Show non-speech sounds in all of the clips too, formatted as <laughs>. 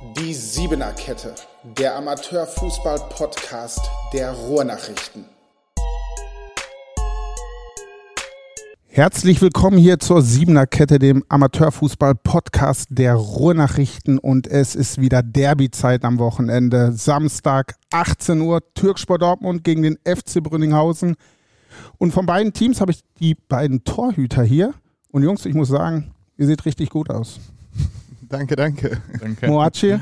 Die Siebener Kette, der Amateurfußball-Podcast der Ruhrnachrichten. Herzlich willkommen hier zur Siebener Kette, dem Amateurfußball-Podcast der Ruhrnachrichten. Und es ist wieder Derby-Zeit am Wochenende. Samstag, 18 Uhr, Türkspor Dortmund gegen den FC Brünninghausen. Und von beiden Teams habe ich die beiden Torhüter hier. Und Jungs, ich muss sagen, ihr seht richtig gut aus. Danke, danke. danke. Moachi.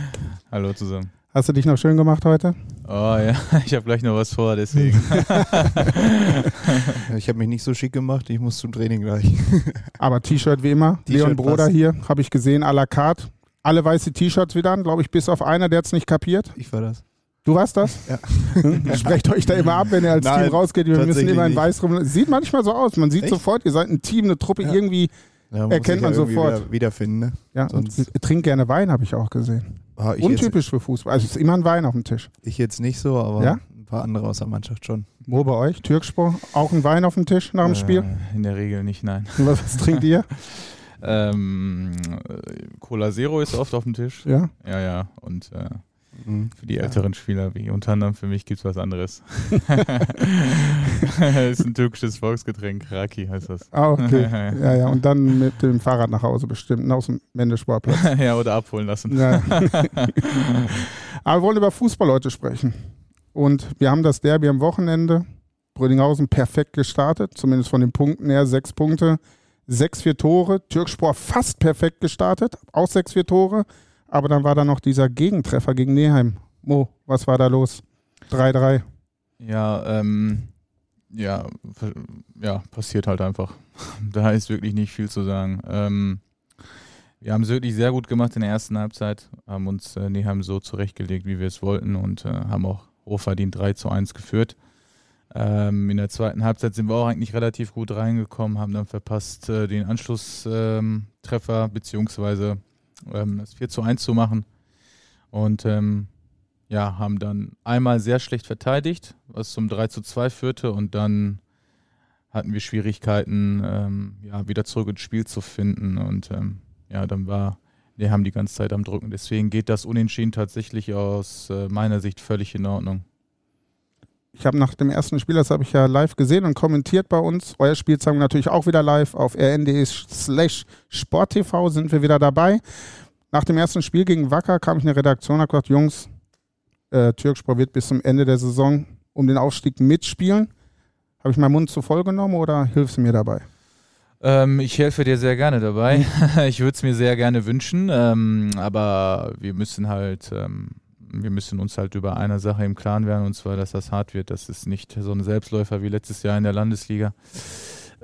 Hallo zusammen. Hast du dich noch schön gemacht heute? Oh ja, <laughs> ich habe gleich noch was vor, deswegen. <laughs> ich habe mich nicht so schick gemacht, ich muss zum Training gleich. <laughs> Aber T-Shirt wie immer. Leon Broder hier, habe ich gesehen, à la carte. Alle weiße T-Shirts wieder an, glaube ich, bis auf einer, der es nicht kapiert. Ich war das. Du warst das? Ja. Hm? Sprecht euch da immer ab, wenn ihr als Nein, Team rausgeht. Wir müssen immer in weiß rum. Sieht manchmal so aus. Man sieht Echt? sofort, ihr seid ein Team, eine Truppe, ja. irgendwie ja, erkennt man sofort. Wieder, wiederfinden, ne? Ja, Sonst und trinkt gerne Wein, habe ich auch gesehen. Ah, ich Untypisch für Fußball. Also es ist immer ein Wein auf dem Tisch. Ich jetzt nicht so, aber ja? ein paar andere aus der Mannschaft schon. Wo bei euch? Türkspor? Auch ein Wein auf dem Tisch nach dem äh, Spiel? In der Regel nicht, nein. <laughs> Was, was trinkt ihr? <laughs> ähm, Cola Zero ist oft auf dem Tisch. Ja? Ja, ja. Und äh, Mhm. Für die älteren ja. Spieler, wie unter anderem für mich, gibt es was anderes. <laughs> <laughs> ist ein türkisches Volksgetränk, Raki heißt das. Ah, okay. <laughs> ja, ja, und dann mit dem Fahrrad nach Hause bestimmt, aus dem Mendesportplatz. ja, oder abholen lassen. Ja. Aber wir wollen über Fußball heute sprechen. Und wir haben das Derby am Wochenende. Brödinghausen perfekt gestartet, zumindest von den Punkten her. Sechs Punkte, sechs, vier Tore. Türkspor fast perfekt gestartet, auch sechs, vier Tore. Aber dann war da noch dieser Gegentreffer gegen Neheim. Mo, was war da los? 3-3. Ja, ähm, ja, ja, passiert halt einfach. <laughs> da ist wirklich nicht viel zu sagen. Ähm, wir haben es wirklich sehr gut gemacht in der ersten Halbzeit, haben uns äh, Neheim so zurechtgelegt, wie wir es wollten und äh, haben auch hochverdient 3 zu 1 geführt. Ähm, in der zweiten Halbzeit sind wir auch eigentlich relativ gut reingekommen, haben dann verpasst, äh, den Anschlusstreffer ähm, beziehungsweise ähm, das 4 zu 1 zu machen. Und ähm, ja, haben dann einmal sehr schlecht verteidigt, was zum 3 zu 2 führte und dann hatten wir Schwierigkeiten, ähm, ja, wieder zurück ins Spiel zu finden. Und ähm, ja, dann war, wir haben die ganze Zeit am Drücken. Deswegen geht das Unentschieden tatsächlich aus äh, meiner Sicht völlig in Ordnung. Ich habe nach dem ersten Spiel, das habe ich ja live gesehen und kommentiert bei uns. Euer Spiel zeigen wir natürlich auch wieder live auf rn.de slash sporttv sind wir wieder dabei. Nach dem ersten Spiel gegen Wacker kam ich in die Redaktion und habe gesagt, Jungs, äh, Türkspor wird bis zum Ende der Saison um den Aufstieg mitspielen. Habe ich meinen Mund zu voll genommen oder hilfst du mir dabei? Ähm, ich helfe dir sehr gerne dabei. <laughs> ich würde es mir sehr gerne wünschen, ähm, aber wir müssen halt ähm, wir müssen uns halt über eine Sache im Klaren werden, und zwar, dass das hart wird. Das ist nicht so ein Selbstläufer wie letztes Jahr in der Landesliga.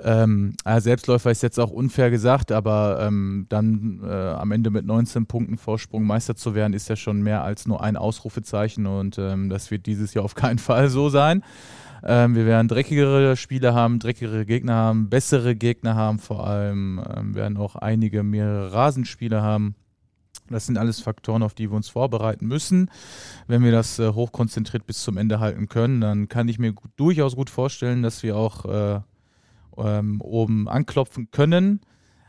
Ähm, Selbstläufer ist jetzt auch unfair gesagt, aber ähm, dann äh, am Ende mit 19 Punkten Vorsprung Meister zu werden, ist ja schon mehr als nur ein Ausrufezeichen und ähm, das wird dieses Jahr auf keinen Fall so sein. Ähm, wir werden dreckigere Spiele haben, dreckigere Gegner haben, bessere Gegner haben vor allem, ähm, werden auch einige mehrere Rasenspiele haben. Das sind alles Faktoren, auf die wir uns vorbereiten müssen. Wenn wir das äh, hochkonzentriert bis zum Ende halten können, dann kann ich mir gut, durchaus gut vorstellen, dass wir auch äh, ähm, oben anklopfen können.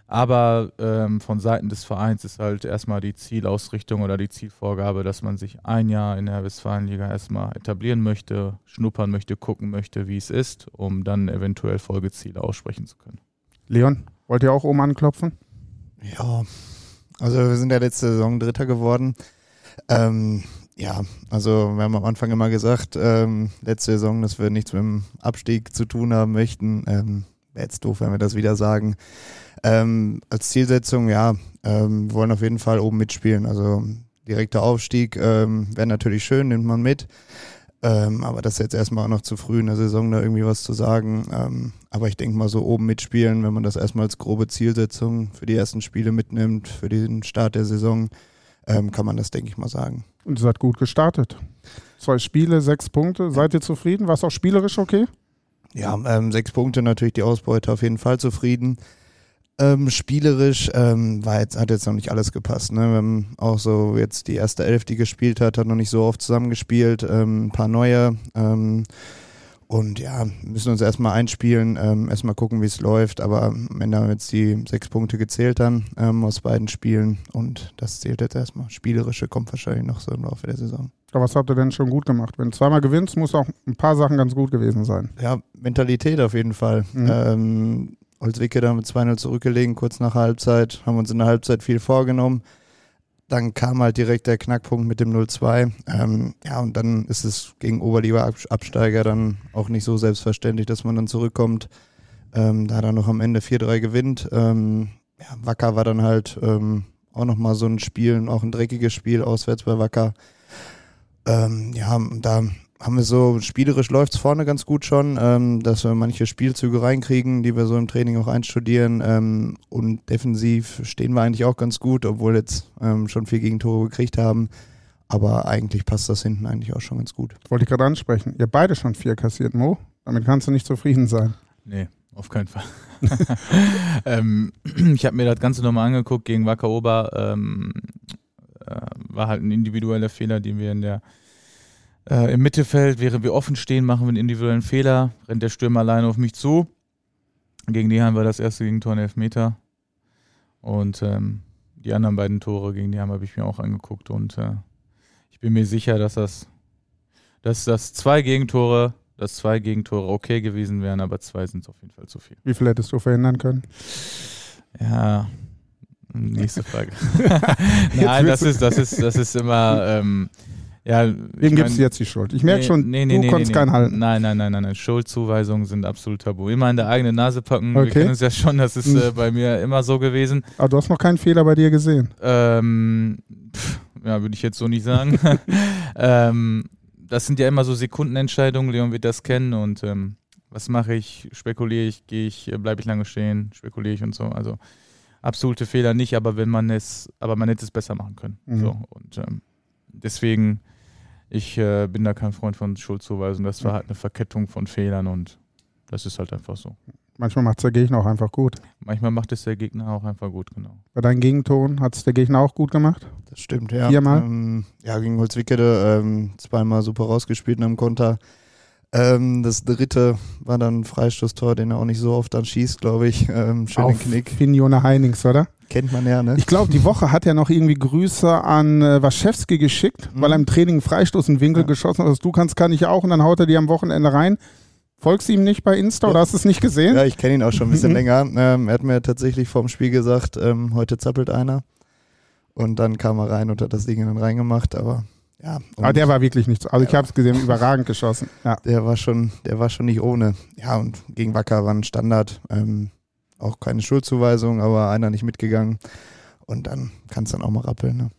Aber ähm, von Seiten des Vereins ist halt erstmal die Zielausrichtung oder die Zielvorgabe, dass man sich ein Jahr in der Westfalenliga erstmal etablieren möchte, schnuppern möchte, gucken möchte, wie es ist, um dann eventuell Folgeziele aussprechen zu können. Leon, wollt ihr auch oben anklopfen? Ja, also wir sind ja letzte Saison Dritter geworden. Ähm, ja, also wir haben am Anfang immer gesagt, ähm, letzte Saison, dass wir nichts mit dem Abstieg zu tun haben möchten. Ähm, Wäre jetzt doof, wenn wir das wieder sagen. Ähm, als Zielsetzung, ja, ähm, wir wollen auf jeden Fall oben mitspielen. Also direkter Aufstieg ähm, wäre natürlich schön, nimmt man mit. Ähm, aber das ist jetzt erstmal auch noch zu früh in der Saison, da irgendwie was zu sagen. Ähm, aber ich denke mal, so oben mitspielen, wenn man das erstmal als grobe Zielsetzung für die ersten Spiele mitnimmt, für den Start der Saison, ähm, kann man das, denke ich mal, sagen. Und ihr seid gut gestartet. Zwei Spiele, sechs Punkte. Seid ihr zufrieden? War es auch spielerisch okay? Ja, ähm, sechs Punkte natürlich die Ausbeute auf jeden Fall zufrieden. Ähm, spielerisch ähm, war jetzt, hat jetzt noch nicht alles gepasst. Ne? Wir haben auch so jetzt die erste Elf, die gespielt hat, hat noch nicht so oft zusammengespielt. Ähm, ein paar neue. Ähm, Und ja, müssen uns erstmal einspielen, ähm, erstmal gucken, wie es läuft. Aber am Ende haben wir jetzt die sechs Punkte gezählt dann ähm, aus beiden Spielen. Und das zählt jetzt erstmal. Spielerische kommt wahrscheinlich noch so im Laufe der Saison. Aber was habt ihr denn schon gut gemacht? Wenn du zweimal gewinnst, muss auch ein paar Sachen ganz gut gewesen sein. Ja, Mentalität auf jeden Fall. Mhm. Holzwicke da mit 2-0 zurückgelegen, kurz nach Halbzeit. Haben uns in der Halbzeit viel vorgenommen dann kam halt direkt der Knackpunkt mit dem 0-2. Ähm, ja, und dann ist es gegen Oberliga-Absteiger dann auch nicht so selbstverständlich, dass man dann zurückkommt. Ähm, da dann noch am Ende 4-3 gewinnt. Ähm, ja, Wacker war dann halt ähm, auch nochmal so ein Spiel, auch ein dreckiges Spiel auswärts bei Wacker. Ähm, ja, da haben wir so, spielerisch läuft es vorne ganz gut schon, ähm, dass wir manche Spielzüge reinkriegen, die wir so im Training auch einstudieren. Ähm, und defensiv stehen wir eigentlich auch ganz gut, obwohl jetzt ähm, schon vier Gegentore gekriegt haben. Aber eigentlich passt das hinten eigentlich auch schon ganz gut. Wollte ich gerade ansprechen. Ihr beide schon vier kassiert, Mo. Damit kannst du nicht zufrieden sein. Nee, auf keinen Fall. <laughs> ähm, <clears throat> ich habe mir das Ganze nochmal angeguckt gegen Wacker Ober. Ähm, äh, war halt ein individueller Fehler, den wir in der äh, Im Mittelfeld, während wir offen stehen, machen wir einen individuellen Fehler, rennt der Stürmer alleine auf mich zu. Gegen die haben wir das erste Gegentor in Elfmeter. Und ähm, die anderen beiden Tore gegen die haben habe ich mir auch angeguckt. Und äh, ich bin mir sicher, dass das, dass das zwei Gegentore, dass zwei Gegentore okay gewesen wären, aber zwei sind auf jeden Fall zu viel. Wie viel hättest du verhindern können? Ja, nächste Frage. <laughs> <laughs> Nein, das ist, das ist, das ist immer. Ähm, ja, Wem gibst du jetzt die Schuld? Ich merke nee, schon, nee, nee, du konntest keinen halten. Nein, nein, nein, nein, nein. Schuldzuweisungen sind absolut tabu. Immer in der eigenen Nase packen. Okay. Wir kennen es ja schon, das ist äh, bei mir immer so gewesen. Aber du hast noch keinen Fehler bei dir gesehen. Ähm, pff, ja, würde ich jetzt so nicht sagen. <laughs> ähm, das sind ja immer so Sekundenentscheidungen. Leon wird das kennen und ähm, was mache ich? Spekuliere ich? Gehe ich? Äh, Bleibe ich lange stehen? Spekuliere ich und so. Also absolute Fehler nicht, aber wenn man es, aber man hätte es besser machen können. Mhm. So und ähm, deswegen ich äh, bin da kein Freund von Schuldzuweisung. Das war halt eine Verkettung von Fehlern und das ist halt einfach so. Manchmal macht es der Gegner auch einfach gut. Manchmal macht es der Gegner auch einfach gut, genau. Bei deinen Gegentoren hat es der Gegner auch gut gemacht? Das stimmt, ja. Viermal? Ähm, ja, gegen Holzwickede ähm, zweimal super rausgespielt in einem Konter. Ähm, das dritte war dann ein Freistoßtor, den er auch nicht so oft dann schießt, glaube ich. Ähm, schönen Auf Knick. Finjone Heinings, oder? Kennt man ja, ne? Ich glaube, die Woche hat er noch irgendwie Grüße an äh, Waschewski geschickt, mhm. weil er im Training einen Freistoß in Winkel ja. geschossen hat. Also du kannst, kann ich auch. Und dann haut er die am Wochenende rein. Folgst du ihm nicht bei Insta ja. oder hast du es nicht gesehen? Ja, ich kenne ihn auch schon ein bisschen mhm. <laughs> länger. Ähm, er hat mir tatsächlich vorm Spiel gesagt, ähm, heute zappelt einer. Und dann kam er rein und hat das Ding dann reingemacht, aber ja. Aber der war wirklich nicht so. Also ich habe es gesehen, überragend geschossen. Ja. Der war schon, der war schon nicht ohne. Ja, und gegen Wacker war ein Standard. Ähm, auch keine Schuldzuweisung, aber einer nicht mitgegangen. Und dann kann es dann auch mal rappeln. Ne?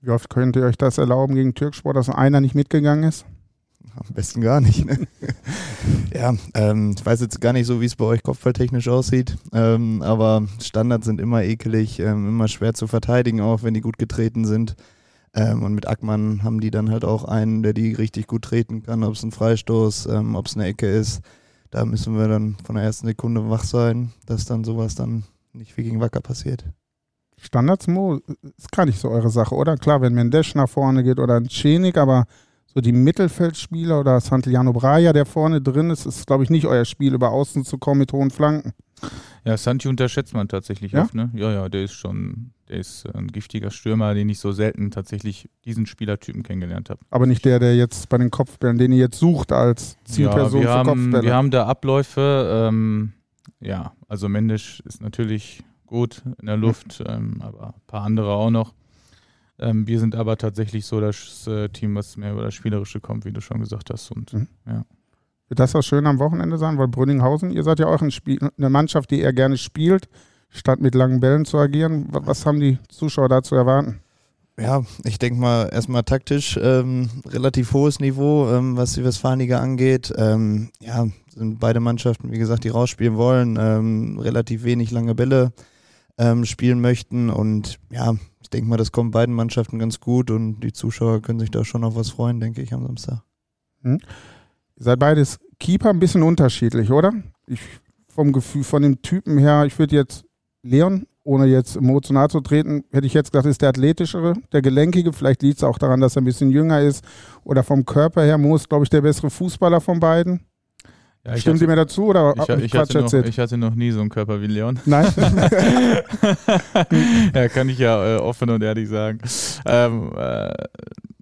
Wie oft könnt ihr euch das erlauben gegen Türksport, dass einer nicht mitgegangen ist? Am besten gar nicht. Ne? <laughs> ja, ähm, ich weiß jetzt gar nicht so, wie es bei euch kopfballtechnisch aussieht, ähm, aber Standards sind immer ekelig, ähm, immer schwer zu verteidigen, auch wenn die gut getreten sind. Ähm, und mit Ackmann haben die dann halt auch einen, der die richtig gut treten kann, ob es ein Freistoß, ähm, ob es eine Ecke ist. Da müssen wir dann von der ersten Sekunde wach sein, dass dann sowas dann nicht wie gegen Wacker passiert. Standards, Mo, ist gar nicht so eure Sache, oder? Klar, wenn Mendesch nach vorne geht oder ein Schenik, aber so die Mittelfeldspieler oder Santillano Braja, der vorne drin ist, ist, glaube ich, nicht euer Spiel, über außen zu kommen mit hohen Flanken. Ja, Santi unterschätzt man tatsächlich ja? oft, ne? Ja, ja, der ist schon, der ist ein giftiger Stürmer, den ich so selten tatsächlich diesen Spielertypen kennengelernt habe. Aber nicht der, der jetzt bei den Kopfbällen, den ihr jetzt sucht als Zielperson ja, für haben, Kopfbälle. Wir haben da Abläufe, ähm, ja, also Mendes ist natürlich gut in der Luft, ähm, aber ein paar andere auch noch. Ähm, wir sind aber tatsächlich so das äh, Team, was mehr über das Spielerische kommt, wie du schon gesagt hast. Und mhm. ja. Wird das was schön am Wochenende sein? Weil Brünninghausen, ihr seid ja auch ein Spiel, eine Mannschaft, die eher gerne spielt, statt mit langen Bällen zu agieren. Was haben die Zuschauer da zu erwarten? Ja, ich denke mal erstmal taktisch ähm, relativ hohes Niveau, ähm, was die Westfalenliga angeht. Ähm, ja, sind beide Mannschaften, wie gesagt, die rausspielen wollen, ähm, relativ wenig lange Bälle ähm, spielen möchten und ja, ich denke mal, das kommt beiden Mannschaften ganz gut und die Zuschauer können sich da schon auf was freuen, denke ich, am Samstag. Hm. Ihr seid beides Keeper ein bisschen unterschiedlich, oder? Ich, vom Gefühl, von dem Typen her, ich würde jetzt Leon, ohne jetzt emotional zu treten, hätte ich jetzt gesagt, ist der athletischere, der gelenkige. Vielleicht liegt es auch daran, dass er ein bisschen jünger ist. Oder vom Körper her, Mo ist, glaube ich, der bessere Fußballer von beiden. Ja, ich Stimmt hatte- ihr mir dazu oder Ich, ich, hatte noch, ich hatte noch nie so einen Körper wie Leon. Nein? <laughs> ja, kann ich ja äh, offen und ehrlich sagen. Ähm, äh,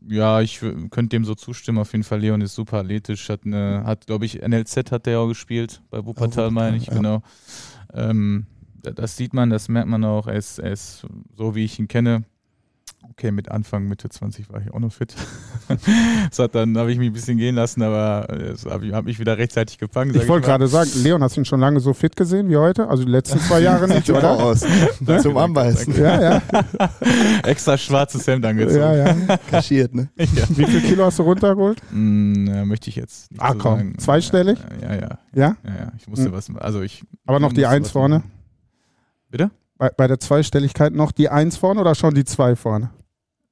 ja, ich könnte dem so zustimmen. Auf jeden Fall, Leon ist super athletisch. Hat, eine, hat glaube ich, NLZ hat der ja auch gespielt. Bei Wuppertal, meine ich, ja. genau. Ähm, das sieht man, das merkt man auch. Er ist, er ist so, wie ich ihn kenne. Okay, mit Anfang, Mitte 20 war ich auch noch fit. <laughs> das hat dann, habe ich mich ein bisschen gehen lassen, aber es habe ich hab mich wieder rechtzeitig gefangen. Ich wollte gerade sagen, Leon, hast du ihn schon lange so fit gesehen wie heute? Also die letzten zwei Jahre <laughs> nicht, Sieht super oder? aus. <laughs> Zum Anbeißen. Ja, ja, Extra schwarzes Hemd angezogen. ja, ja. Kaschiert, ne? ja. Wie viel Kilo hast du runtergeholt? Mm, ja, möchte ich jetzt nicht Ah, so komm. sagen. Zweistellig? Ja, ja, ja. Ja? ja. Ich musste Hm. was, also ich. Aber noch die Eins vorne? machen. Bitte? Bei, bei der Zweistelligkeit noch die Eins vorne oder schon die Zwei vorne?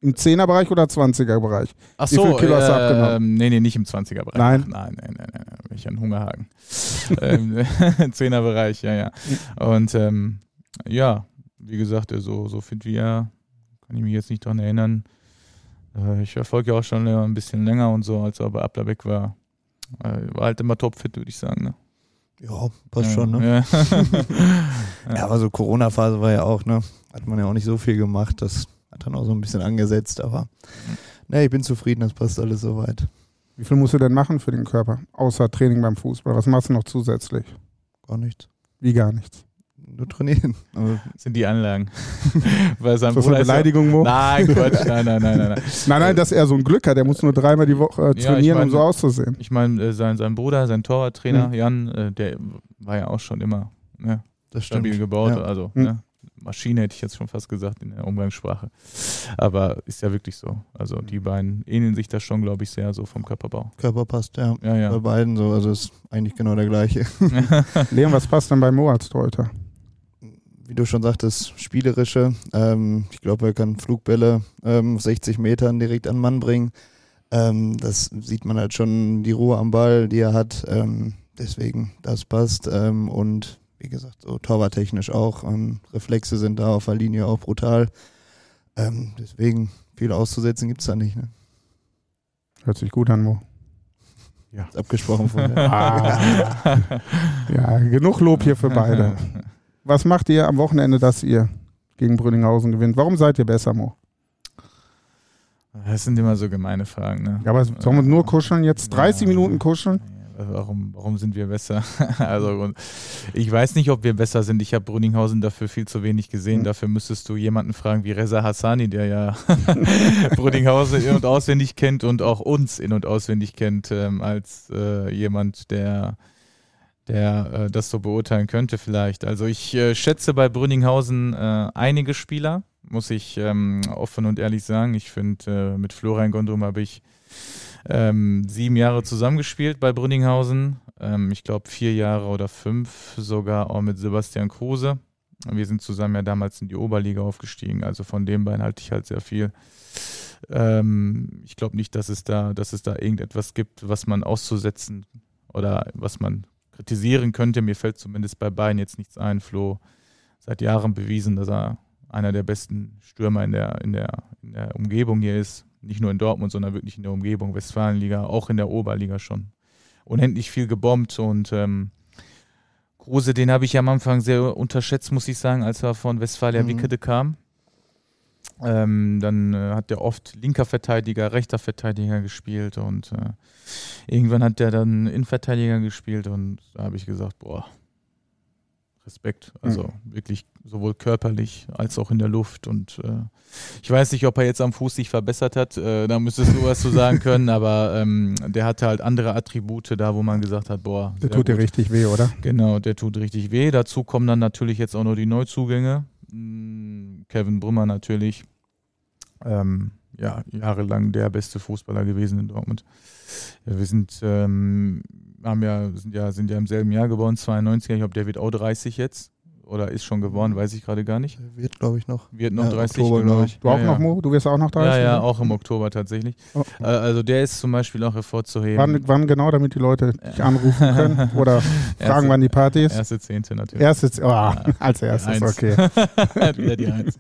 Im Zehnerbereich oder 20er-Bereich? Ach Wie viel Kilo hast du abgenommen? ähm, Nee, nee, nicht im 20er-Bereich. Nein? Nein, nein, nein, nein, nein. Bin ich ein Hungerhaken. <laughs> ähm, <laughs> 10er-Bereich, ja, ja. Und ähm, ja, wie gesagt, äh, so, so fit wie er, kann ich mich jetzt nicht dran erinnern. Äh, ich verfolge ja auch schon äh, ein bisschen länger und so, als er bei Abler weg war. Äh, war halt immer topfit, würde ich sagen. Ne? Ja, passt ja, schon, ne? <laughs> Ja. Ja, aber so Corona-Phase war ja auch, ne? Hat man ja auch nicht so viel gemacht. Das hat dann auch so ein bisschen angesetzt, aber ne, ich bin zufrieden, das passt alles soweit. Wie viel musst du denn machen für den Körper? Außer Training beim Fußball. Was machst du noch zusätzlich? Gar nichts. Wie gar nichts. Nur trainieren. <laughs> Aber sind die Anlagen. <laughs> Weil sein Ist das eine Beleidigung, Mo? Nein, <laughs> Quatsch, nein, nein, nein, nein. nein. Nein, nein, dass er so ein Glück hat. Er muss nur dreimal die Woche äh, Ja, ich trainieren, um so auszusehen. Ich meine, äh, sein, sein Bruder, sein Torwarttrainer, Mhm. Jan, äh, der war ja auch schon immer ne, das stimmt. stabil gebaut. Ja. Also Mhm. ne, Maschine hätte ich jetzt schon fast gesagt in der Umgangssprache. Aber ist ja wirklich so. Also die beiden ähneln sich da schon, glaube ich, sehr so vom Körperbau. Körper passt, ja. Ja, Bei ja. beiden so, also ist eigentlich genau der gleiche. Leon, was passt denn bei Mo als Torhüter? Wie du schon sagtest, spielerische. Ähm, ich glaube, er kann Flugbälle ähm, auf 60 Metern direkt an den Mann bringen. Ähm, das sieht man halt schon, die Ruhe am Ball, die er hat. Ähm, deswegen, das passt. Ähm, und wie gesagt, so torwarttechnisch auch. Ähm, Reflexe sind da auf der Linie auch brutal. Ähm, deswegen, viel auszusetzen gibt es da nicht. Ne? Hört sich gut an, Mo. Ist abgesprochen vorher. <laughs> Ah. ja, genug Lob hier für beide. <laughs> Was macht ihr am Wochenende, dass ihr gegen Brünninghausen gewinnt? Warum seid ihr besser, Mo? Das sind immer so gemeine Fragen. Ne? Ja, aber sollen wir nur kuscheln? Jetzt 30 Ja. Minuten kuscheln? Warum, warum sind wir besser? <laughs> also ich weiß nicht, ob wir besser sind. Ich habe Bruninghausen dafür viel zu wenig gesehen. Mhm. Dafür müsstest du jemanden fragen wie Reza Hassani, der ja <laughs> Bruninghausen in- und auswendig kennt und auch uns in- und auswendig kennt, ähm, als äh, jemand, der, der äh, das so beurteilen könnte vielleicht. Also ich äh, schätze bei Brünninghausen äh, einige Spieler, muss ich ähm, offen und ehrlich sagen. Ich finde, äh, mit Florian Gondrum habe ich ähm, sieben Jahre zusammengespielt bei Brünninghausen. Ähm, ich glaube vier Jahre oder fünf sogar auch mit Sebastian Kruse. Wir sind zusammen ja damals in die Oberliga aufgestiegen. Also von den beiden halte ich halt sehr viel. Ähm, ich glaube nicht, dass es da, dass es da irgendetwas gibt, was man auszusetzen oder was man kritisieren könnte. Mir fällt zumindest bei beiden jetzt nichts ein. Flo seit Jahren bewiesen, dass er einer der besten Stürmer in der, in der, in der Umgebung hier ist. Nicht nur in Dortmund, sondern wirklich in der Umgebung, Westfalenliga, auch in der Oberliga schon. Unendlich viel gebombt und ähm, Kruse, den habe ich am Anfang sehr unterschätzt, muss ich sagen, als er von Westfalia Mhm. Wickede kam. Ähm, dann äh, hat er oft linker Verteidiger, rechter Verteidiger gespielt und äh, irgendwann hat er dann Innenverteidiger gespielt und da habe ich gesagt, boah, Respekt. Also wirklich sowohl körperlich als auch in der Luft und äh, ich weiß nicht, ob er jetzt am Fuß sich verbessert hat, äh, da müsstest du was zu sagen können, <laughs> aber ähm, der hatte halt andere Attribute da, wo man gesagt hat, boah, Der tut dir gut. richtig weh, oder? Genau, der tut richtig weh. Dazu kommen dann natürlich jetzt auch noch die Neuzugänge. Kevin Brümmer natürlich. Ähm, ja, jahrelang der beste Fußballer gewesen in Dortmund. Ja, wir sind, ähm, haben ja, sind ja, sind ja im selben Jahr geboren, 92. Ich glaube, der wird auch 30 jetzt. Oder ist schon geworden, weiß ich gerade gar nicht. Wird, glaube ich, noch. Wird noch Ja, 30, Oktober, genau. glaub ich. Du auch ja, noch, ja. Mo? Du wirst auch noch 30? Ja, ja, oder? auch im Oktober tatsächlich. Oh. Äh, Also der ist zum Beispiel auch hervorzuheben. Wann, wann genau, damit die Leute dich Ja. anrufen können? <laughs> Oder fragen, Erste- wann die Party ist? Erste Zehnte natürlich. Erstes, oh, <laughs> als erstes, okay. <laughs> Wieder die Eins.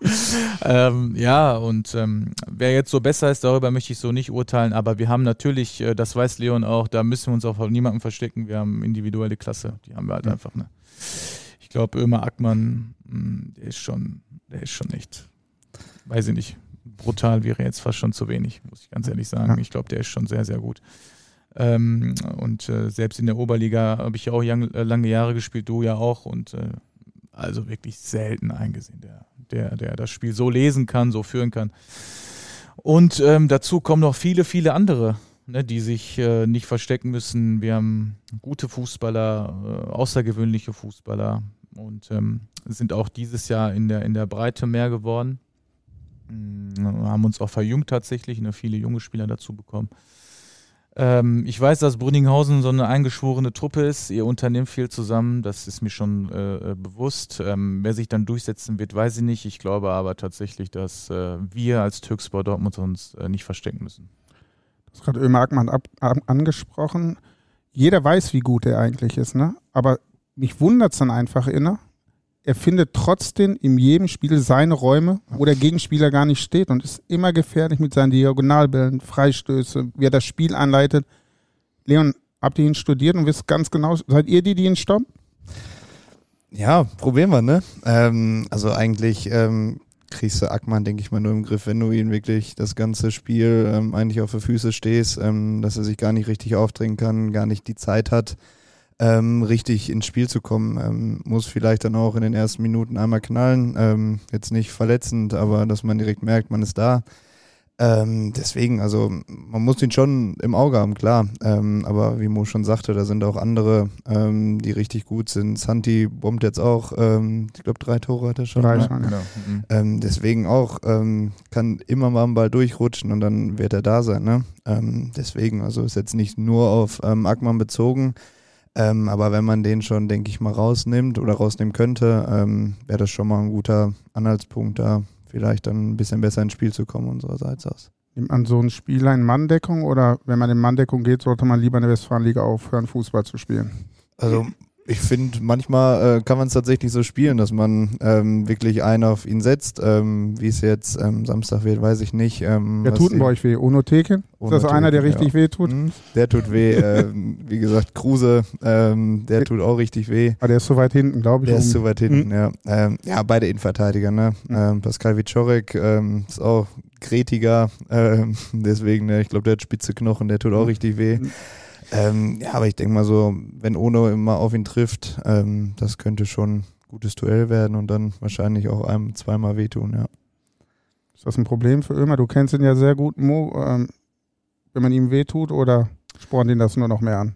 ähm, ja, und ähm, wer jetzt so besser ist, darüber möchte ich so nicht urteilen, aber wir haben natürlich, äh, das weiß Leon auch, da müssen wir uns auch vor niemandem verstecken, wir haben individuelle Klasse, die haben wir halt Ja. einfach. Ne? Ich glaube, Ömer Ackmann, mh, der ist schon, der ist schon echt, weiß ich nicht, brutal wäre jetzt fast schon zu wenig, muss ich ganz ehrlich sagen. Ich glaube, der ist schon sehr, sehr gut. Ähm, und äh, selbst in der Oberliga habe ich ja auch lang, äh, lange Jahre gespielt, du ja auch. Und äh, also wirklich selten eingesehen, der, der, der das Spiel so lesen kann, so führen kann. Und ähm, dazu kommen noch viele, viele andere, ne, die sich äh, nicht verstecken müssen. Wir haben gute Fußballer, äh, außergewöhnliche Fußballer und ähm, sind auch dieses Jahr in der, in der Breite mehr geworden. Mm, haben uns auch verjüngt tatsächlich, ne, viele junge Spieler dazu bekommen. Ähm, ich weiß, dass Brünninghausen so eine eingeschworene Truppe ist. Ihr unternehmt viel zusammen, das ist mir schon äh, äh, bewusst. Ähm, wer sich dann durchsetzen wird, weiß ich nicht. Ich glaube aber tatsächlich, dass äh, wir als Türkspor Dortmund uns äh, nicht verstecken müssen. Hast gerade Ömer Ackmann angesprochen. Jeder weiß, wie gut er eigentlich ist, ne? Aber mich wundert es dann einfach inner. Er findet trotzdem in jedem Spiel seine Räume, wo der Gegenspieler gar nicht steht und ist immer gefährlich mit seinen Diagonalbällen, Freistöße, wie er das Spiel anleitet. Leon, habt ihr ihn studiert und wisst ganz genau, seid ihr die, die ihn stoppen? Ja, probieren wir, ne? Ähm, also eigentlich ähm, kriegst du Ackmann, denke ich mal, nur im Griff, wenn du ihn wirklich das ganze Spiel ähm, eigentlich auf die Füße stehst, ähm, dass er sich gar nicht richtig aufdrängen kann, gar nicht die Zeit hat, ähm, richtig ins Spiel zu kommen. Ähm, muss vielleicht dann auch in den ersten Minuten einmal knallen. Ähm, jetzt nicht verletzend, aber dass man direkt merkt, man ist da. Ähm, deswegen, also man muss ihn schon im Auge haben, klar. Ähm, aber wie Mo schon sagte, da sind auch andere, ähm, die richtig gut sind. Santi bombt jetzt auch, ich glaube, drei Tore hat er schon. Drei ne? schon. Genau. Mhm. Deswegen auch, kann immer mal ein Ball durchrutschen und dann wird er da sein. Ne? Deswegen, also ist jetzt nicht nur auf ähm, Ackmann bezogen, ähm, aber wenn man den schon, denke ich mal, rausnimmt oder rausnehmen könnte, ähm, wäre das schon mal ein guter Anhaltspunkt da, vielleicht dann ein bisschen besser ins Spiel zu kommen unsererseits aus. Nimmt man so einen Spieler in Manndeckung oder wenn man in Manndeckung geht, sollte man lieber in der Westfalenliga aufhören, Fußball zu spielen? Also ich finde, manchmal äh, kann man es tatsächlich so spielen, dass man ähm, wirklich einen auf ihn setzt. Ähm, Wie es jetzt ähm, Samstag wird, weiß ich nicht. Ähm, was tut bei euch weh? Ono Teken? Ist das einer, der richtig ja. weh tut? Mhm, Der tut weh. <laughs> ähm, wie gesagt, Kruse, ähm, der tut auch richtig weh. Ah, der ist so weit hinten, glaube ich. Der ist um- zu weit hinten, ja. Ähm, ja, beide Innenverteidiger, ne? Mhm. Pascal Wiczorek ist auch kretiger, <laughs> deswegen, ne, ich glaube, der hat spitze Knochen, der tut auch Mhm. richtig weh. Ähm, ja, aber ich denke mal so, wenn Ono immer auf ihn trifft, ähm, das könnte schon ein gutes Duell werden und dann wahrscheinlich auch einem zweimal wehtun, ja. Ist das ein Problem für Ömer? Du kennst ihn ja sehr gut, Mo. Ähm, wenn man ihm wehtut oder spornt ihn das nur noch mehr an?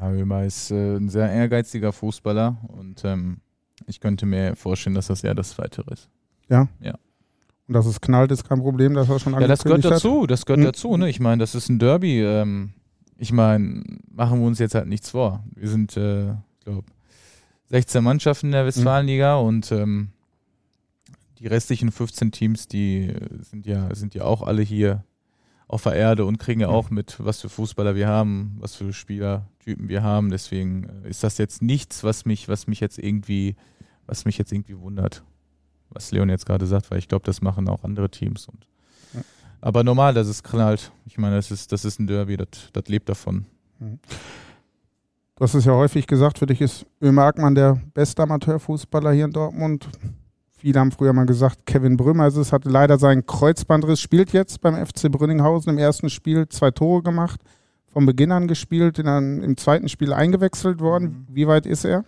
Ja, Ömer ist äh, ein sehr ehrgeiziger Fußballer und ähm, ich könnte mir vorstellen, dass das eher das Weitere ist. Und dass es knallt, ist kein Problem, dass er schon Ja, das gehört angekündigt hat. dazu, das gehört Mhm. dazu. Ne? Ich meine, das ist ein Derby. Ähm, ich meine, machen wir uns jetzt halt nichts vor. Wir sind, äh, ich glaube, 16 Mannschaften in der Westfalenliga und ähm, die restlichen 15 Teams, die äh, sind ja, sind ja auch alle hier auf der Erde und kriegen ja auch mit, was für Fußballer wir haben, was für Spielertypen wir haben. Deswegen äh, ist das jetzt nichts, was mich, was mich jetzt irgendwie, was mich jetzt irgendwie wundert, was Leon jetzt gerade sagt, weil ich glaube, das machen auch andere Teams und. Aber normal, dass es knallt. Ich meine, das ist, das ist ein Derby, das, das lebt davon. Du hast es ja häufig gesagt, für dich ist Ömer Ackmann der beste Amateurfußballer hier in Dortmund. Viele haben früher mal gesagt, Kevin Brümmer ist es, hat leider seinen Kreuzbandriss, spielt jetzt beim FC Brünninghausen im ersten Spiel zwei Tore gemacht, von Beginn an gespielt, in einem, im zweiten Spiel eingewechselt worden. Wie weit ist er?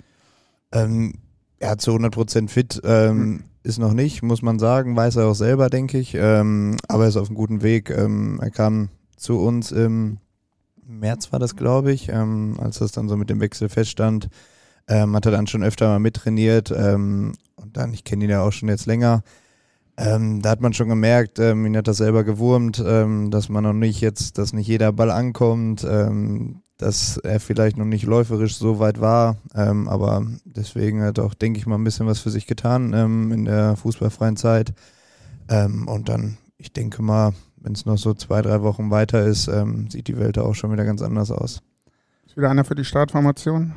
Ähm, er hat zu 100% fit, ähm, Mhm. Ist noch nicht, muss man sagen, weiß er auch selber, denke ich, ähm, aber er ist auf einem guten Weg. Ähm, er kam zu uns im März, war das, glaube ich, ähm, als das dann so mit dem Wechsel feststand, ähm, hat er dann schon öfter mal mittrainiert ähm, und dann, ich kenne ihn ja auch schon jetzt länger, ähm, da hat man schon gemerkt, ähm, ihn hat das selber gewurmt, ähm, dass man noch nicht jetzt, dass nicht jeder Ball ankommt. Dass er vielleicht noch nicht läuferisch so weit war, ähm, aber deswegen hat auch, denke ich mal, ein bisschen was für sich getan ähm, in der fußballfreien Zeit. Ähm, und dann, ich denke mal, wenn es noch so zwei, drei Wochen weiter ist, ähm, sieht die Welt da auch schon wieder ganz anders aus. Ist wieder einer für die Startformation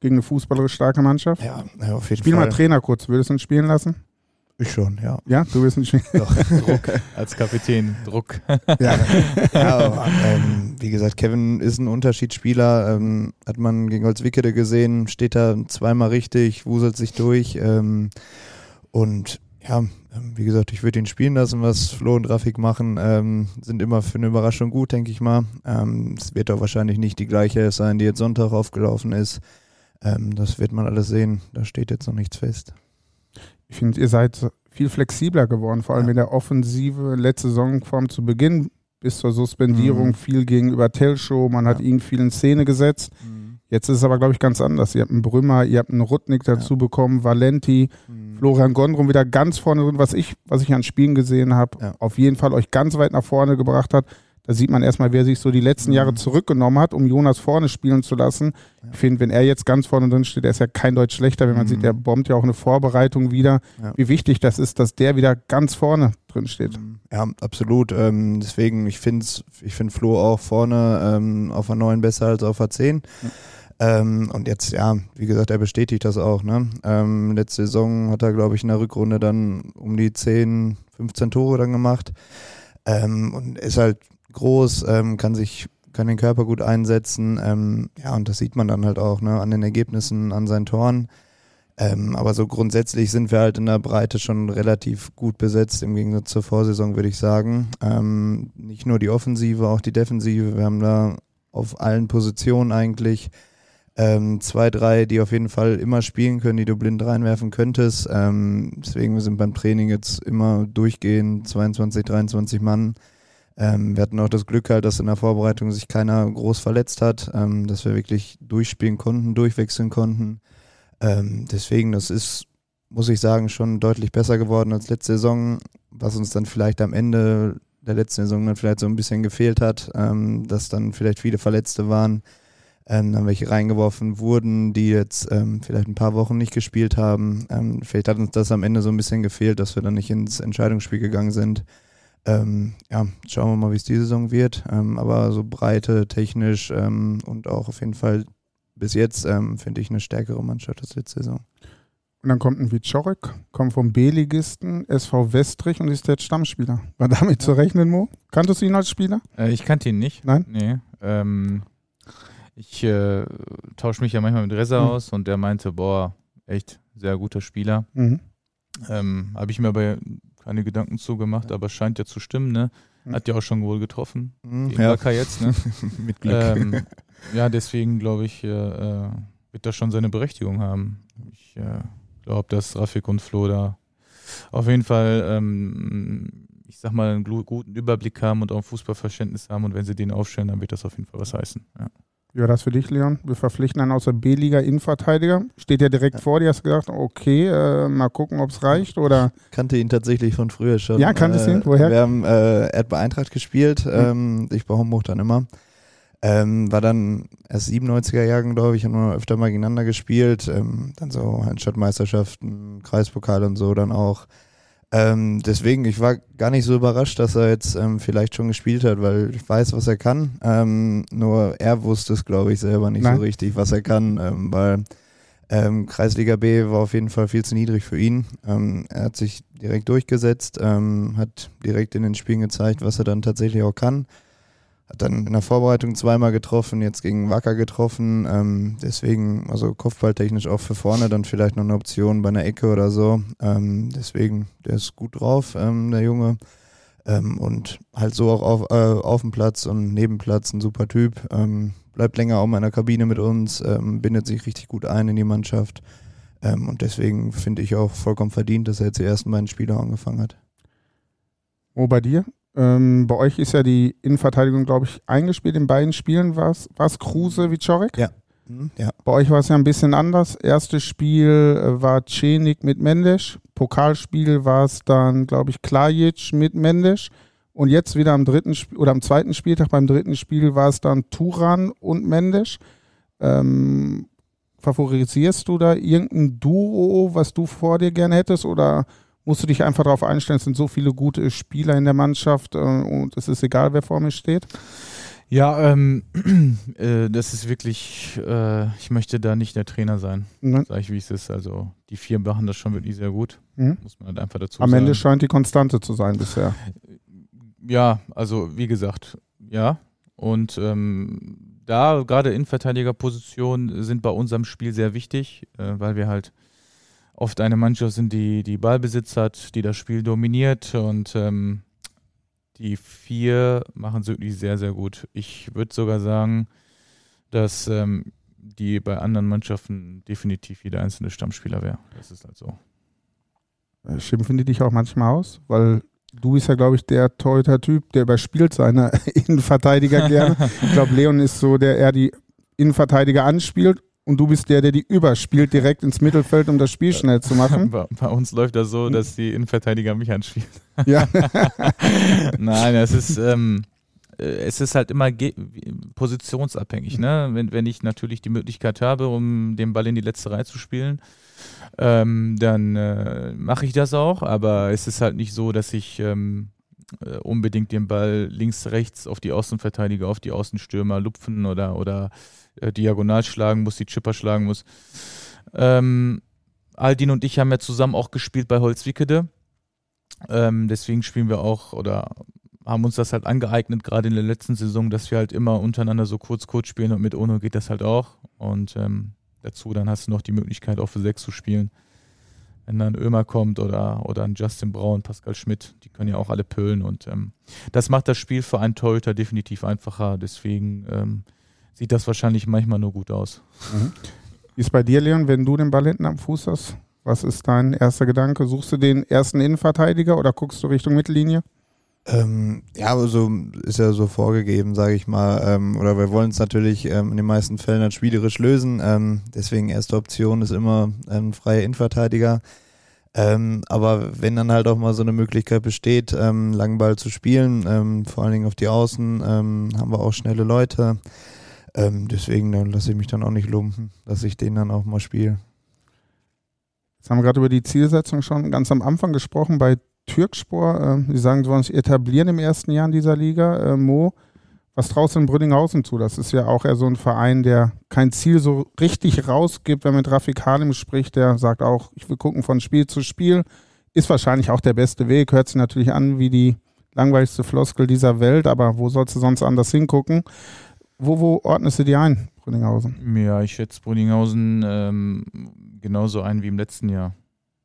gegen eine fußballerisch starke Mannschaft? Ja, ja auf jeden Spiel Fall. mal Trainer kurz, würdest du ihn spielen lassen? Ich schon, ja. Ja, du wirst ihn spielen. Doch. <laughs> Druck als Kapitän, Druck. ja, ja aber, ähm, wie gesagt, Kevin ist ein Unterschiedsspieler. Ähm, hat man gegen Holzwickede gesehen, steht da zweimal richtig, wuselt sich durch. Ähm, und ja, ähm, wie gesagt, ich würde ihn spielen lassen, was Flo und Rafik machen. Ähm, sind immer für eine Überraschung gut, denke ich mal. Ähm, es wird auch wahrscheinlich nicht die gleiche sein, die jetzt Sonntag aufgelaufen ist. Ähm, das wird man alles sehen. Da steht jetzt noch nichts fest. Ich finde, ihr seid viel flexibler geworden, vor allem Ja. in der Offensive. Letzte Saisonform zu Beginn bis zur Suspendierung Mhm. viel gegenüber Telshow. Man hat Ja. ihn viel in Szene gesetzt. Jetzt ist es aber, glaube ich, ganz anders. Ihr habt einen Brümmer, ihr habt einen Rudnick dazu bekommen, Valenti, Mhm. Florian Gondrum wieder ganz vorne drin, was ich, was ich an Spielen gesehen habe, Ja. auf jeden Fall euch ganz weit nach vorne gebracht hat. Da sieht man erstmal, wer sich so die letzten Mhm. Jahre zurückgenommen hat, um Jonas vorne spielen zu lassen. Ja. Ich finde, wenn er jetzt ganz vorne drin steht, er ist ja kein Deutsch schlechter, wenn man Mhm. sieht, der bombt ja auch eine Vorbereitung wieder. Ja. Wie wichtig das ist, dass der wieder ganz vorne drin steht. Ja, absolut. Ähm, deswegen, ich finde ich find Flo auch vorne ähm, auf der 9 besser als auf der 10. Ähm, und jetzt, ja, wie gesagt, er bestätigt das auch. Ne? Ähm, letzte Saison hat er, glaube ich, in der Rückrunde dann um die 10, 15 Tore dann gemacht. Ähm, und ist halt groß, ähm, kann sich, kann den Körper gut einsetzen. Ähm, ja, und das sieht man dann halt auch ne? an den Ergebnissen, an seinen Toren. Ähm, aber so grundsätzlich sind wir halt in der Breite schon relativ gut besetzt, im Gegensatz zur Vorsaison, würde ich sagen. Ähm, nicht nur die Offensive, auch die Defensive. Wir haben da auf allen Positionen eigentlich ähm, zwei, drei, die auf jeden Fall immer spielen können, die du blind reinwerfen könntest. Ähm, deswegen wir sind beim Training jetzt immer durchgehend 22, 23 Mann. Ähm, wir hatten auch das Glück halt, dass in der Vorbereitung sich keiner groß verletzt hat, ähm, dass wir wirklich durchspielen konnten, durchwechseln konnten. Ähm, deswegen, das ist, muss ich sagen, schon deutlich besser geworden als letzte Saison, was uns dann vielleicht am Ende der letzten Saison dann vielleicht so ein bisschen gefehlt hat, ähm, dass dann vielleicht viele Verletzte waren, ähm, dann welche reingeworfen wurden, die jetzt ähm, vielleicht ein paar Wochen nicht gespielt haben. Vielleicht hat uns das am Ende so ein bisschen gefehlt, dass wir dann nicht ins Entscheidungsspiel gegangen sind. Ähm, ja, schauen wir mal, wie es diese Saison wird. Ähm, aber so breite, technisch ähm, und auch auf jeden Fall bis jetzt ähm, finde ich eine stärkere Mannschaft als letzte Saison. Und dann kommt ein Wiczorek, kommt vom B-Ligisten, SV Westrich und ist jetzt Stammspieler. War damit zu rechnen, Mo? Kanntest du ihn als Spieler? Äh, ich kannte ihn nicht. Nein? Nee. Ähm, ich äh, tausche mich ja manchmal mit Reza Mhm. aus und der meinte, boah, echt sehr guter Spieler. Mhm. Ähm, Habe ich mir aber keine Gedanken zu gemacht, aber scheint ja zu stimmen, ne? Mhm. Hat ja auch schon wohl getroffen. Mhm, Wacker jetzt, ne? <laughs> mit Glück. ähm, ja, deswegen glaube ich, äh, äh, wird das schon seine Berechtigung haben. Ich äh, glaube, dass Rafik und Flo da auf jeden Fall, ähm, ich sag mal, einen guten Überblick haben und auch ein Fußballverständnis haben und wenn sie den aufstellen, dann wird das auf jeden Fall was heißen. Ja. War das für dich, Leon? Wir verpflichten einen aus der B-Liga Innenverteidiger. Steht ja direkt Ja. vor dir, hast gedacht, okay, äh, mal gucken, ob es reicht oder kannte ihn tatsächlich von früher schon. Ja, kanntest du ihn? Äh, Woher? Wir haben, äh, er hat bei Eintracht gespielt, ähm, ich bei Homburg dann immer. Ähm, war dann erst 97er Jahren, glaube ich, haben wir öfter mal gegeneinander gespielt. Ähm, dann so Stadtmeisterschaften, Kreispokal und so dann auch. Ähm, deswegen, ich war gar nicht so überrascht, dass er jetzt ähm, vielleicht schon gespielt hat, weil ich weiß, was er kann. Ähm, nur er wusste es, glaube ich, selber nicht Nein. so richtig, was er kann, ähm, weil ähm, Kreisliga B war auf jeden Fall viel zu niedrig für ihn. Ähm, er hat sich direkt durchgesetzt, hat direkt in den Spielen gezeigt, was er dann tatsächlich auch kann. Hat dann in der Vorbereitung zweimal getroffen, jetzt gegen Wacker getroffen. Ähm, deswegen, also kopfballtechnisch auch für vorne dann vielleicht noch eine Option bei einer Ecke oder so. Ähm, deswegen, der ist gut drauf, ähm, der Junge. Ähm, und halt so auch auf, äh, auf dem Platz und neben Platz ein super Typ. Ähm, bleibt länger auch mal in der Kabine mit uns, ähm, bindet sich richtig gut ein in die Mannschaft. Und deswegen finde ich auch vollkommen verdient, dass er jetzt die ersten beiden Spiele angefangen hat. Mo bei dir? Ähm, bei euch ist ja die Innenverteidigung, glaube ich, eingespielt. In beiden Spielen war es Kruse wie Czorek. Ja. Ja. Bei euch war es ja ein bisschen anders. Erstes Spiel äh, war Cenik mit Mendes. Pokalspiel war es dann, glaube ich, Klajic mit Mendes. Und jetzt wieder am dritten Sp oder am zweiten Spieltag, beim dritten Spiel war es dann Turan und Mendes. Ähm, favorisierst du da irgendein Duo, was du vor dir gerne hättest? Oder musst du dich einfach darauf einstellen, es sind so viele gute Spieler in der Mannschaft äh, und es ist egal, wer vor mir steht? Ja, ähm, <clears throat> äh, das ist wirklich, äh, ich möchte da nicht der Trainer sein, Ne? sage ich wie es ist. Also die vier machen das schon wirklich sehr gut, Mhm. muss man halt einfach dazu Am sagen. Ende scheint die Konstante zu sein bisher. Ja, also wie gesagt, ja. Und ähm, da gerade Innenverteidigerpositionen sind bei unserem Spiel sehr wichtig, äh, weil wir halt oft eine Mannschaft sind, die die Ballbesitz hat, die das Spiel dominiert und ähm, die vier machen es wirklich sehr, sehr gut. Ich würde sogar sagen, dass ähm, die bei anderen Mannschaften definitiv jeder einzelne Stammspieler wäre. Das ist halt so. Äh, Schimpfen die dich auch manchmal aus? Weil du bist ja, glaube ich, der Torhüter-Typ, der überspielt seine <laughs> Innenverteidiger gerne. <laughs> Ich glaube, Leon ist so, der eher die Innenverteidiger anspielt und du bist der, der die überspielt direkt ins Mittelfeld, um das Spiel schnell zu machen. <laughs> Bei, bei uns läuft das so, dass die Innenverteidiger mich anspielen. <laughs> Ja. <laughs> Nein, es ist, ähm, äh, es ist halt immer positionsabhängig. Ne? Wenn, wenn ich natürlich die Möglichkeit habe, um den Ball in die letzte Reihe zu spielen, ähm, dann äh, mache ich das auch. Aber es ist halt nicht so, dass ich ähm, äh, unbedingt den Ball links, rechts auf die Außenverteidiger, auf die Außenstürmer lupfen oder, oder äh, diagonal schlagen muss, die Chipper schlagen muss. Ähm, Aldin und ich haben ja zusammen auch gespielt bei Holzwickede. Ähm, deswegen spielen wir auch oder haben uns das halt angeeignet, gerade in der letzten Saison, dass wir halt immer untereinander so kurz kurz spielen und mit Ono geht das halt auch. Und ähm, dazu dann hast du noch die Möglichkeit auch für sechs zu spielen. Wenn dann Ömer kommt oder, oder ein Justin Braun, Pascal Schmidt, die können ja auch alle pölen und ähm, das macht das Spiel für einen Torhüter definitiv einfacher. Deswegen ähm, sieht das wahrscheinlich manchmal nur gut aus. Wie ist bei dir, Leon, wenn du den Ball hinten am Fuß hast? Was ist dein erster Gedanke? Suchst du den ersten Innenverteidiger oder guckst du Richtung Mittellinie? Ähm, ja, also ist ja so vorgegeben, sage ich mal. Ähm, oder wir wollen es natürlich ähm, in den meisten Fällen dann spielerisch lösen. Ähm, deswegen erste Option ist immer ein freier Innenverteidiger. Ähm, aber wenn dann halt auch mal so eine Möglichkeit besteht, ähm, langen Ball zu spielen, vor allen Dingen auf die Außen, haben wir auch schnelle Leute. Deswegen dann lasse ich mich dann auch nicht lumpen, dass ich den dann auch mal spiele. Jetzt haben wir gerade über die Zielsetzung schon ganz am Anfang gesprochen bei Türkspor. Ähm, Sie sagen, Sie wollen sich etablieren im ersten Jahr in dieser Liga. Äh, Mo, was traust du in Brünninghausen zu? Das ist ja auch eher so ein Verein, der kein Ziel so richtig rausgibt. Wenn man mit Rafik Halim spricht, der sagt auch, ich will gucken von Spiel zu Spiel. Ist wahrscheinlich auch der beste Weg. Hört sich natürlich an wie die langweiligste Floskel dieser Welt, aber wo sollst du sonst anders hingucken? Wo, wo ordnest du die ein, Brünninghausen? Ja, ich schätze Brunninghausen ähm, genauso ein wie im letzten Jahr.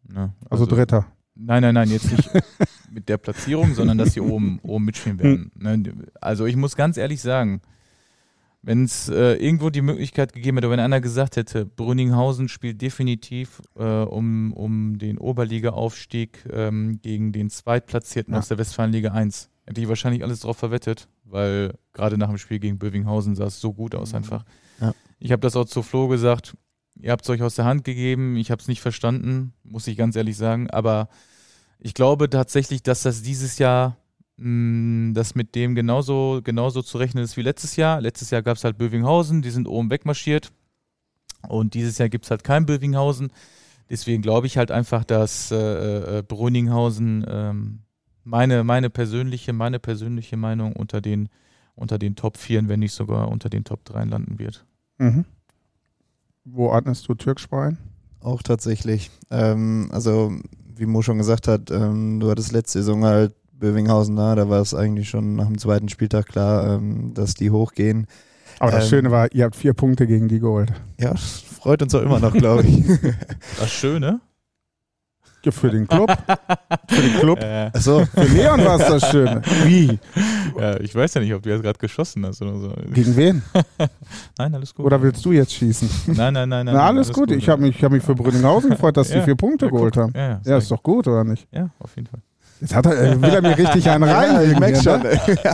Ne? Also, Dritter. Nein, nein, nein, jetzt nicht <laughs> mit der Platzierung, sondern dass sie oben, oben mitspielen werden. Ne? Also ich muss ganz ehrlich sagen, wenn es äh, irgendwo die Möglichkeit gegeben hätte, wenn einer gesagt hätte, Brünninghausen spielt definitiv äh, um, um den Oberliga-Aufstieg ähm, gegen den Zweitplatzierten Ja. aus der Westfalenliga 1, hätte ich wahrscheinlich alles drauf verwettet, weil gerade nach dem Spiel gegen Bövinghausen sah es so gut aus Mhm. einfach. Ja. Ich habe das auch zu Flo gesagt, ihr habt es euch aus der Hand gegeben, ich habe es nicht verstanden, muss ich ganz ehrlich sagen, aber ich glaube tatsächlich, dass das dieses Jahr mh, das mit dem genauso, genauso zu rechnen ist wie letztes Jahr. Letztes Jahr gab es halt Bövinghausen, die sind oben wegmarschiert. Und dieses Jahr gibt es halt kein Bövinghausen. Deswegen glaube ich halt einfach, dass äh, äh, Brünninghausen ähm, meine, meine persönliche, meine persönliche Meinung unter den, unter den Top 4, wenn nicht sogar unter den Top 3 landen wird. Mhm. Wo ordnest du Türkspor ein? Auch tatsächlich. Ähm, also, wie Mo schon gesagt hat, ähm, du hattest letzte Saison halt Bövinghausen da, da war es eigentlich schon nach dem zweiten Spieltag klar, ähm, dass die hochgehen. Aber das Ähm, Schöne war, ihr habt vier Punkte gegen die geholt. Ja, freut uns auch immer noch, glaube ich. <laughs> Das Schöne. Ja, Für den Club. <laughs> Für den Club. Äh, Achso, Für Leon war es das Schöne. Wie? ja, ich weiß ja nicht, ob du jetzt gerade geschossen hast oder so. Gegen wen? <laughs> Nein, alles gut. Oder willst du jetzt schießen? Nein, nein, nein, nein. Na, alles, gut. Ich habe mich, ich hab mich für Brünninghausen gefreut, dass <laughs> die Ja. vier Punkte Ja, geholt haben. Ja, ja, Ja, ist doch gut, oder nicht? ja, auf jeden Fall. Jetzt hat er, äh, will er mir richtig einen rein. ich merke schon.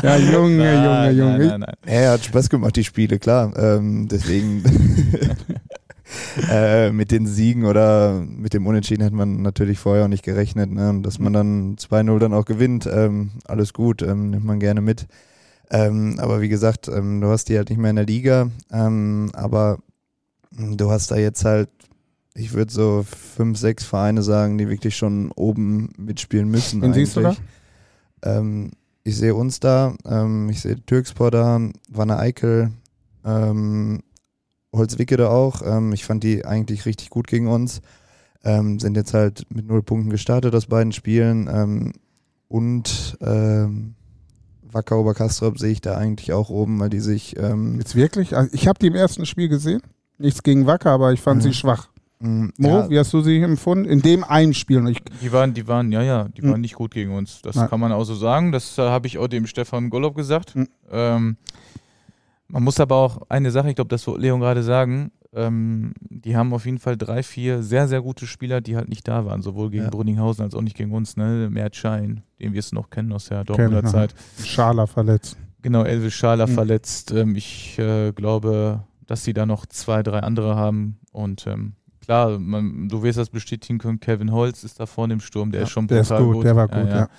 Ja, Junge, Junge, Junge. Nein, nein, nein. Ja, hat Spaß gemacht, die Spiele, klar. Ähm, deswegen. Äh, mit den Siegen oder mit dem Unentschieden hätte man natürlich vorher auch nicht gerechnet. Ne? Und dass man dann 2-0 dann auch gewinnt, ähm, alles gut, ähm, nimmt man gerne mit. Ähm, aber wie gesagt, ähm, du hast die halt nicht mehr in der Liga, ähm, aber du hast da jetzt halt, ich würde so fünf, sechs Vereine sagen, die wirklich schon oben mitspielen müssen. Wen siehst du da? Ähm, ich sehe uns da, ich sehe Türkspor da, Wanne Eickel, ähm, Holzwicke da auch. Ähm, ich fand die eigentlich richtig gut gegen uns. Ähm, sind jetzt halt mit null Punkten gestartet aus beiden Spielen. Ähm, und ähm, Wacker Oberkastrop sehe ich da eigentlich auch oben, weil die sich. Ähm, Jetzt wirklich? Also ich habe die im ersten Spiel gesehen. Nichts gegen Wacker, aber ich fand Mhm. sie schwach. mh, Mo, ja, wie hast du sie empfunden? In dem einen Spiel. Ich, Die waren, die waren, ja, ja, die Hm. waren nicht gut gegen uns. Das Nein. kann man auch so sagen. Das äh, habe ich auch dem Stefan Golob gesagt. Hm. Ähm, man muss aber auch eine Sache, ich glaube, das wollte Leon gerade sagen. Ähm, die haben auf jeden Fall drei, vier sehr, sehr gute Spieler, die halt nicht da waren, sowohl gegen Ja. Brünninghausen als auch nicht gegen uns. Ne? Mert Schein, den wir es noch kennen aus der Dortmunder Kennen, Zeit. Schaler verletzt. Genau, Elvis Schaler Mhm. verletzt. Ähm, ich äh, glaube, dass sie da noch zwei, drei andere haben. Und ähm, klar, man, du wirst das bestätigen können, Kevin Holz ist da vorne im Sturm, der Ja, ist schon der ist brutal gut, der war gut, ja.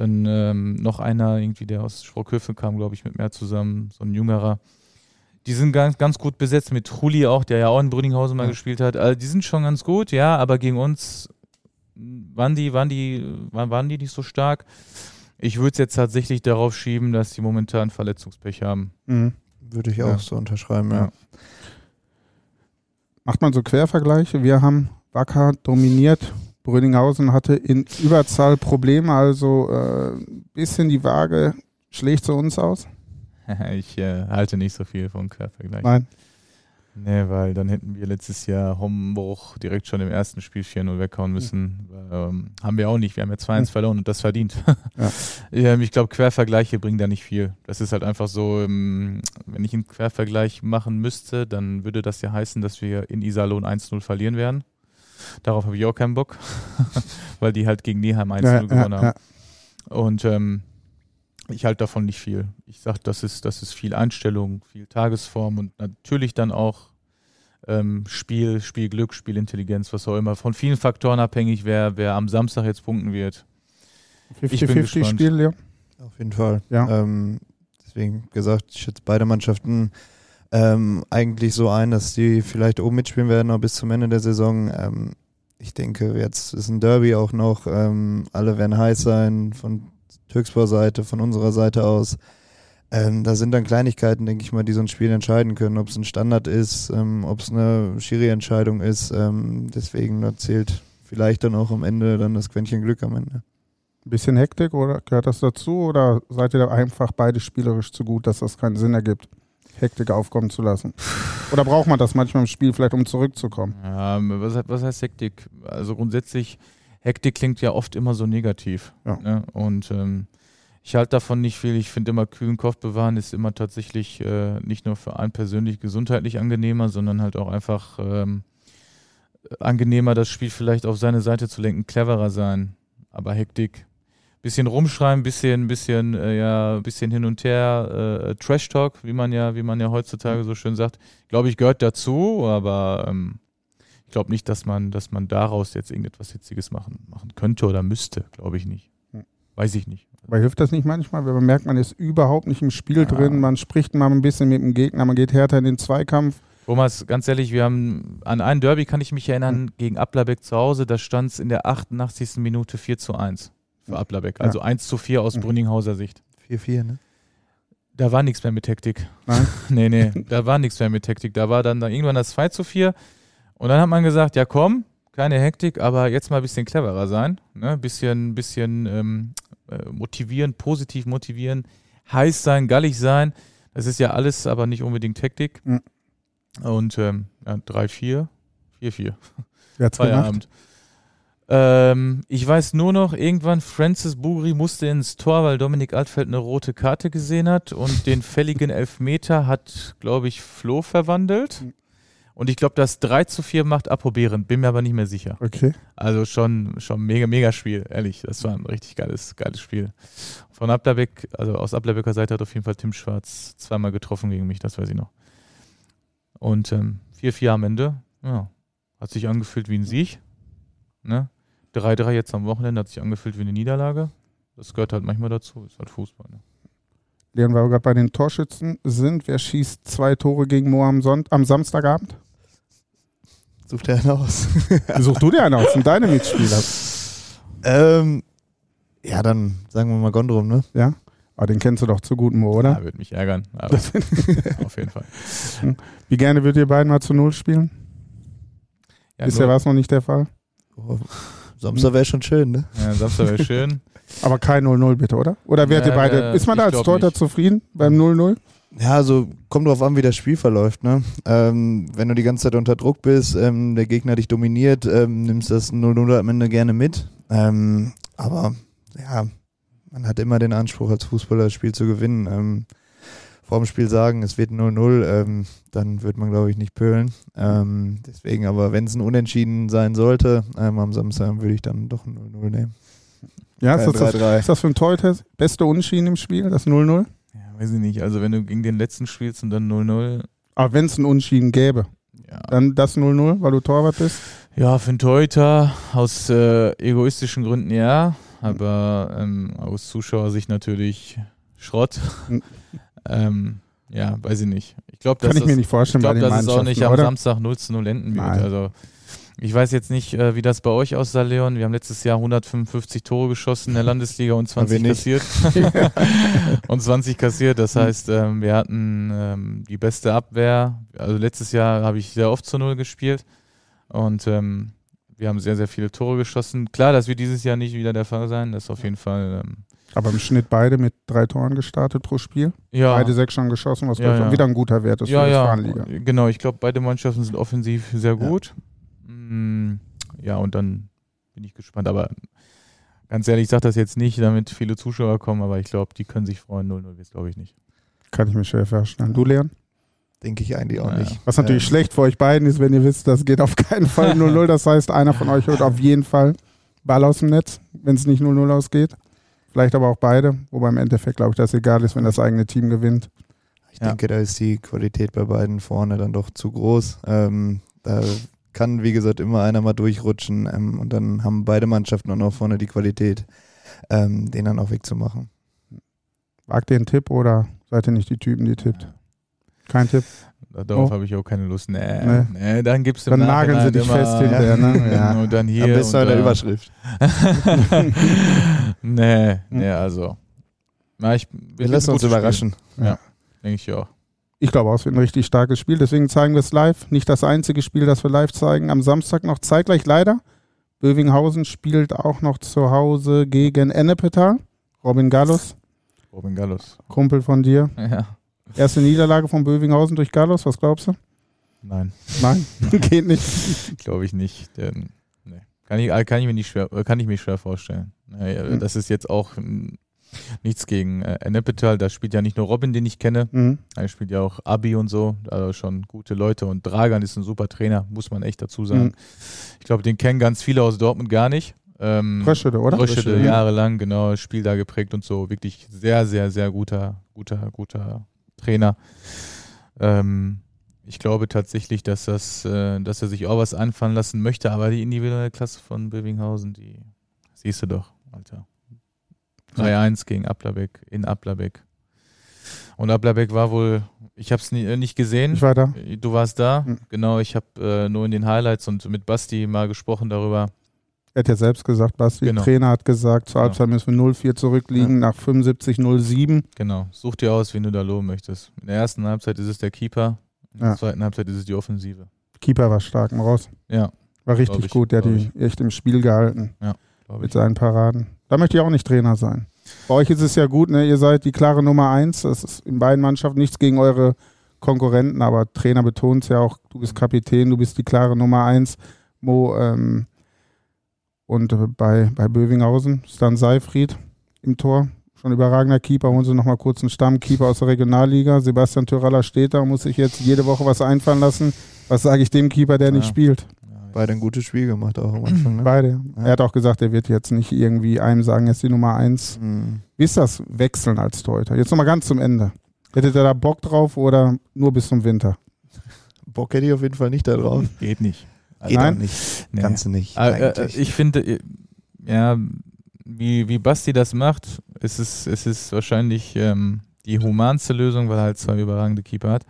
Dann ähm, noch einer, irgendwie, der aus Sprockhöfe kam, glaube ich, mit mehr zusammen, so ein jüngerer. Die sind ganz, ganz gut besetzt mit Trulli auch, der ja auch in Brünninghausen mal Ja. gespielt hat. Also die sind schon ganz gut, ja, aber gegen uns waren die, waren die, waren, waren die nicht so stark. Ich würde es jetzt tatsächlich darauf schieben, dass die momentan Verletzungspech haben. Mhm. würde ich auch Ja. so unterschreiben, ja. Ja. Macht man so Quervergleiche. Wir haben Wacker dominiert. Brünninghausen hatte in Überzahl Probleme, also ein äh, bisschen die Waage schlägt zu uns aus. <laughs> ich äh, halte nicht so viel von Quervergleich. Nein. Nee, weil dann hätten wir letztes Jahr Hombruch direkt schon im ersten Spiel 4-0 weghauen müssen. Ähm, haben wir auch nicht. Wir haben ja 2-1 Hm. verloren und das verdient. Ja. <laughs> ich glaube, Quervergleiche bringen da nicht viel. Das ist halt einfach so, ähm, wenn ich einen Quervergleich machen müsste, dann würde das ja heißen, dass wir in Iserlohn 1-0 verlieren werden. Darauf habe ich auch keinen Bock, <laughs> weil die halt gegen Neheim 1-0 Ja, gewonnen ja, haben. ja. Und ähm, ich halte davon nicht viel. Ich sage, das ist, das ist viel Einstellung, viel Tagesform und natürlich dann auch ähm, Spiel, Spielglück, Spielintelligenz, was auch immer. Von vielen Faktoren abhängig, wer, wer am Samstag jetzt punkten wird. Ich bin 50-50 gespannt. Spiel, Leon. Auf jeden Fall. Ja. Ähm, deswegen gesagt, ich schätze beide Mannschaften ähm, eigentlich so ein, dass die vielleicht oben mitspielen werden, noch bis zum Ende der Saison. Ähm, ich denke, jetzt ist ein Derby auch noch. Ähm, alle werden heiß sein von Türkspor Seite, von unserer Seite aus. Ähm, da sind dann Kleinigkeiten, denke ich mal, die so ein Spiel entscheiden können, ob es ein Standard ist, ähm, ob es eine Schiri-Entscheidung ist. Ähm, deswegen zählt vielleicht dann auch am Ende dann das Quäntchen Glück am Ende. Bisschen Hektik oder gehört das dazu oder seid ihr da einfach beide spielerisch zu gut, dass das keinen Sinn ergibt, Hektik aufkommen zu lassen? Oder braucht man das manchmal im Spiel vielleicht, um zurückzukommen? Ähm, was, was heißt Hektik? Also grundsätzlich, Hektik klingt ja oft immer so negativ. Ja. Ne? Und ähm, ich halte davon nicht viel. Ich finde immer, kühlen Kopf bewahren ist immer tatsächlich äh, nicht nur für einen persönlich gesundheitlich angenehmer, sondern halt auch einfach ähm, angenehmer, das Spiel vielleicht auf seine Seite zu lenken, cleverer sein. Aber Hektik, bisschen rumschreiben, bisschen, bisschen, äh, ja, bisschen hin und her, äh, Trash Talk, wie man ja, wie man ja heutzutage so schön sagt, glaube ich, gehört dazu, aber ähm, ich glaube nicht, dass man, dass man daraus jetzt irgendetwas Hitziges machen, machen könnte oder müsste, glaube ich nicht. Hm. Weiß ich nicht. Aber hilft das nicht manchmal, wenn man merkt, man ist überhaupt nicht im Spiel Ja. drin, man spricht mal ein bisschen mit dem Gegner, man geht härter in den Zweikampf. Thomas, ganz ehrlich, wir haben an ein Derby kann ich mich erinnern, gegen Ablerbeck zu Hause, da stand es in der 88. Minute 4 zu 1 für Ablerbeck. Also 1 zu 4 aus Mhm. Brünninghauser Sicht. 4-4, ne? Da war nichts mehr mit Hektik. Nein? <laughs> nee, nee, da war nichts mehr mit Hektik. Da war dann da irgendwann das 2 zu 4. Und dann hat man gesagt, ja komm, keine Hektik, aber jetzt mal ein bisschen cleverer sein. Ne? Bisschen, bisschen ähm, äh, motivieren, positiv motivieren, heiß sein, gallig sein. Das ist ja alles, aber nicht unbedingt Hektik. Mhm. Und ähm, ja, 3-4, 4-4. Wer hat's gemacht? Ähm, ich weiß nur noch, irgendwann Francis Bugri musste ins Tor, weil Dominik Altfeld eine rote Karte gesehen hat und den fälligen Elfmeter hat, glaube ich, Flo verwandelt. Und ich glaube, das 3 zu 4 macht approbieren, bin mir aber nicht mehr sicher. Okay. Also schon, schon mega, mega Spiel, ehrlich. Das war ein richtig geiles, geiles Spiel. Von Ablerbeck, also aus Ablerbecker Seite hat auf jeden Fall Tim Schwarz zweimal getroffen gegen mich, das weiß ich noch. Und ähm, 4-4 am Ende. Ja. Hat sich angefühlt wie ein Sieg. Ne? 3-3 jetzt am Wochenende hat sich angefühlt wie eine Niederlage. Das gehört halt manchmal dazu. Ist halt Fußball. Ne? Leon, weil wir gerade bei den Torschützen sind, wer schießt zwei Tore gegen Mo am, Sonnt am Samstagabend? Such dir einen aus. <laughs> Such du dir einen aus, sind deine Mitspieler. ähm, ja, dann sagen wir mal Gondrum, ne? Ja? Aber den kennst du doch zu gut, Mo, oder? Ja, würde mich ärgern. Aber <laughs> auf jeden Fall. Wie gerne würdet ihr beiden mal zu Null spielen? Ja, Bisher war es noch nicht der Fall. Oh, Samstag wäre schon schön, ne? ja, Samstag wäre schön. <laughs> Aber kein 0-0 bitte, oder? Oder ihr Ja, beide, äh, ist man da als Torhüter nicht. zufrieden beim 0-0? Ja, also kommt drauf an, wie das Spiel verläuft. Ne? Ähm, wenn du die ganze Zeit unter Druck bist, ähm, der Gegner dich dominiert, ähm, nimmst das 0-0 am Ende gerne mit. Ähm, aber ja, man hat immer den Anspruch, als Fußballer das Spiel zu gewinnen. Vor dem Spiel sagen, es wird 0-0, ähm, dann wird man, glaube ich, nicht pölen. Ähm, deswegen, aber wenn es ein Unentschieden sein sollte, ähm, am Samstag würde ich dann doch ein 0-0 nehmen. Ja, ist Kein das, das, 3-3. ist das für ein Torhüter beste Unschieden im Spiel, das 0-0? Ja, weiß ich nicht. Also, wenn du gegen den letzten spielst und dann 0-0. Aber wenn es ein Unschieden gäbe, Ja. dann das 0-0, weil du Torwart bist? ja, für einen Torhüter aus äh, egoistischen Gründen ja. Aber ähm, aus Zuschauersicht natürlich Schrott. Ähm, ja, weiß ich nicht. Ich glaube, Kann dass ich mir das- nicht vorstellen Ich glaube, dass es auch nicht Mannschaften, am oder? Samstag 0 zu 0 enden wird. Nein. Also ich weiß jetzt nicht, äh, wie das bei euch aussah, Leon. Wir haben letztes Jahr 155 Tore geschossen in der <laughs> Landesliga und 20 wir nicht. kassiert. <laughs> und 20 kassiert. Das heißt, ähm, wir hatten ähm, die beste Abwehr. Also letztes Jahr habe ich sehr oft zu Null gespielt. Und ähm, wir haben sehr, sehr viele Tore geschossen. Klar, das wird dieses Jahr nicht wieder der Fall sein. Das ist auf jeden Fall. Aber im Schnitt beide mit drei Toren gestartet pro Spiel. ja, Beide sechs schon geschossen, was Ja, ja. wieder ein guter Wert ist ja, für die ja, Frauenliga. genau. Ich glaube, beide Mannschaften sind offensiv sehr gut. Mm, Ja, und dann bin ich gespannt. Aber ganz ehrlich, ich sage das jetzt nicht, damit viele Zuschauer kommen, aber ich glaube, die können sich freuen. 0-0 wird glaube ich nicht. Kann ich mir schwer vorstellen. Du, Leon? Denke ich eigentlich auch Ja. nicht. Was natürlich Ähm, schlecht für euch beiden ist, wenn ihr wisst, das geht auf keinen Fall <laughs> 0-0. Das heißt, einer von euch holt auf jeden Fall Ball aus dem Netz, wenn es nicht 0-0 ausgeht. Vielleicht aber auch beide, wobei im Endeffekt, glaube ich, das egal ist, wenn das eigene Team gewinnt. Ich Ja. denke, da ist die Qualität bei beiden vorne dann doch zu groß. Ähm, da kann, wie gesagt, immer einer mal durchrutschen ähm, und dann haben beide Mannschaften auch noch vorne die Qualität, ähm, den dann auch wegzumachen. Wagt ihr einen Tipp oder seid ihr nicht die Typen, die tippt? Kein Tipp? Da- Darauf Oh. habe ich auch keine Lust. Nee, Nee. nee. dann gibt's im Dann nageln sie dich fest hinterher, ne? <laughs> Ja. Und dann hier. Am besten und in der da. Überschrift. <laughs> nee, nee, also. Na, ich, Wir lassen uns überraschen. Denke ich auch. Ich glaube auch, es wird ein richtig starkes Spiel. Deswegen zeigen wir es live. Nicht das einzige Spiel, das wir live zeigen. Am Samstag noch zeitgleich leider. Bövinghausen spielt auch noch zu Hause gegen Ennepetal. Robin Gallus, Robin Gallus. Kumpel von dir. Ja. Erste Niederlage von Bövinghausen durch Gallus. Was glaubst du? Nein. Nein, <laughs> geht nicht. Glaube ich nicht. Denn, nee. kann, ich, kann, ich mir nicht schwer, äh, kann ich mir schwer vorstellen. Naja, Hm. Das ist jetzt auch mm, nichts gegen äh, Ennepetal. Da spielt ja nicht nur Robin, den ich kenne. Mhm. Er spielt ja auch Abi und so. Also schon gute Leute. Und Dragan ist ein super Trainer, muss man echt dazu sagen. Mhm. Ich glaube, den kennen ganz viele aus Dortmund gar nicht. Ähm, Röschede, oder? Röschede, Mhm. jahrelang, genau, Spiel da geprägt und so. Wirklich sehr, sehr, sehr guter, guter, guter Trainer. Ähm, ich glaube tatsächlich, dass das, äh, dass er sich auch was einfallen lassen möchte, aber die individuelle Klasse von Bövinghausen, die siehst du doch, Alter. 3-1 gegen Ablerbeck in Ablerbeck. Und Ablerbeck war wohl, ich habe es nie, äh, nicht gesehen. Ich war da. Du warst da, Mhm. genau. Ich habe äh, nur in den Highlights und mit Basti mal gesprochen darüber. Er hat ja selbst gesagt, Basti. Genau. Trainer hat gesagt, zur Genau. Halbzeit müssen wir 0-4 zurückliegen, nach 75-07. Genau, such dir aus, wen du da loben möchtest. In der ersten Halbzeit ist es der Keeper, in Ja. der zweiten Halbzeit ist es die Offensive. Keeper war stark, Raus. Ja, War richtig ich, gut, der hat die echt im Spiel gehalten glaube mit ich. seinen Paraden. Da möchte ich auch nicht Trainer sein. Bei euch ist es ja gut, ne? ihr seid die klare Nummer eins. Das ist in beiden Mannschaften nichts gegen eure Konkurrenten, aber Trainer betont es ja auch, du bist Kapitän, du bist die klare Nummer eins. Mo, ähm, und äh, bei, bei Bövinghausen ist dann Seifried im Tor. Schon überragender Keeper. Holen Sie nochmal kurz einen Stammkeeper aus der Regionalliga. Sebastian Tyraller steht da muss sich jetzt jede Woche was einfallen lassen. Was sage ich dem Keeper, der nicht Ja. spielt? Ja, Beide ein gutes Spiel gemacht auch am Anfang. Ne? Beide. Ja. Er hat auch gesagt, er wird jetzt nicht irgendwie einem sagen, er ist die Nummer eins. Mhm. Wie ist das Wechseln als Torhüter? Jetzt nochmal ganz zum Ende. Hättet ihr da Bock drauf oder nur bis zum Winter? Bock hätte ich auf jeden Fall nicht da drauf. Geht nicht. Geht Nein? auch nicht. Nee. Ganz nicht. Äh, äh, eigentlich. ich finde, äh, ja, wie, wie Basti das macht, ist es, ist es wahrscheinlich ähm, die humanste Lösung, weil er halt zwei überragende Keeper hat.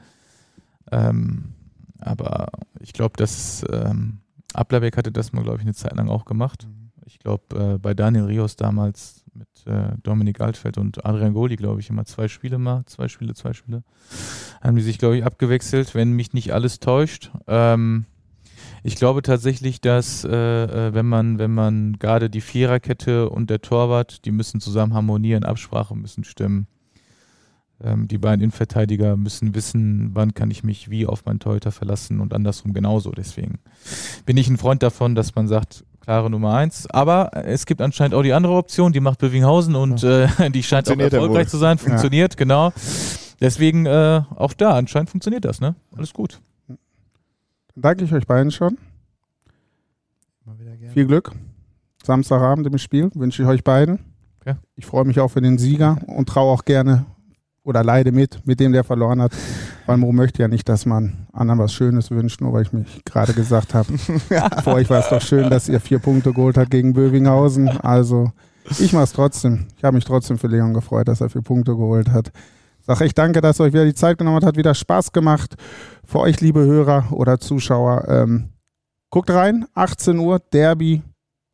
Ähm, aber ich glaube, dass ähm, Ablerbeck hatte das mal, glaube ich, eine Zeit lang auch gemacht. Ich glaube, äh, bei Daniel Rios damals mit äh, Dominik Altfeld und Adrian Goli, glaube ich, immer zwei Spiele mal, zwei Spiele, zwei Spiele. Haben die sich, glaube ich, abgewechselt, wenn mich nicht alles täuscht. Ähm, ich glaube tatsächlich, dass äh, äh, wenn man, wenn man gerade die Viererkette und der Torwart, die müssen zusammen harmonieren, Absprache müssen stimmen. Ähm, die beiden Innenverteidiger müssen wissen, wann kann ich mich wie auf meinen Torhüter verlassen und andersrum genauso. Deswegen bin ich ein Freund davon, dass man sagt, klare Nummer eins. Aber es gibt anscheinend auch die andere Option, die macht Bövinghausen und äh, <laughs> die scheint auch ja erfolgreich zu sein, funktioniert, genau. Deswegen äh, auch da, anscheinend funktioniert das, ne? Alles gut. Danke ich euch beiden schon. Mal wieder gerne. Viel Glück. Samstagabend im Spiel wünsche ich euch beiden. Okay. Ich freue mich auch für den Sieger und traue auch gerne oder leide mit, mit dem, der verloren hat. Weil Mo möchte ja nicht, dass man anderen was Schönes wünscht, nur weil ich mich gerade gesagt habe. Für <laughs> euch war es doch schön, dass ihr vier Punkte geholt habt gegen Bövinghausen. Also ich mache es trotzdem. Ich habe mich trotzdem für Leon gefreut, dass er vier Punkte geholt hat. Sag echt danke, dass ihr euch wieder die Zeit genommen habt. Hat wieder Spaß gemacht. Für euch, liebe Hörer oder Zuschauer, ähm, guckt rein. 18 Uhr, Derby,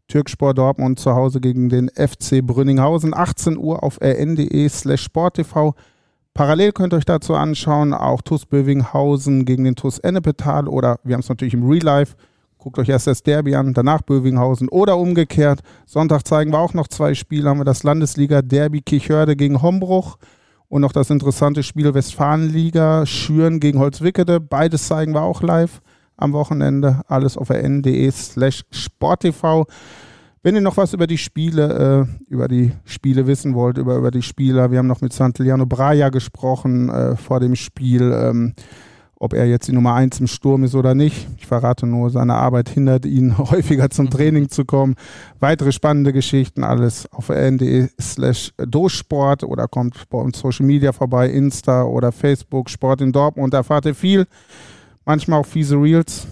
Türkspor Dortmund zu Hause gegen den FC Brünninghausen. 18 Uhr auf rn.de slash sporttv. Parallel könnt ihr euch dazu anschauen, auch TuS Bövinghausen gegen den TuS Ennepetal oder wir haben es natürlich im Real Life. Guckt euch erst das Derby an, danach Bövinghausen oder umgekehrt. Sonntag zeigen wir auch noch zwei Spiele. Haben wir das Landesliga-Derby Kichörde gegen Hombruch und noch das interessante Spiel Westfalenliga Schüren gegen Holzwickede. Beides zeigen wir auch live am Wochenende. Alles auf rn.de slash sporttv. Wenn ihr noch was über die Spiele, äh, über die Spiele wissen wollt, über, über die Spieler, wir haben noch mit Santillano Braja gesprochen äh, vor dem Spiel, ähm, ob er jetzt die Nummer eins im Sturm ist oder nicht. Ich verrate nur, seine Arbeit hindert ihn <laughs> häufiger zum Training zu kommen. Weitere spannende Geschichten, alles auf rn.de slash dosport oder kommt bei uns Social Media vorbei, Insta oder Facebook, Sport in Dortmund, da erfahrt ihr viel. Manchmal auch fiese Reels.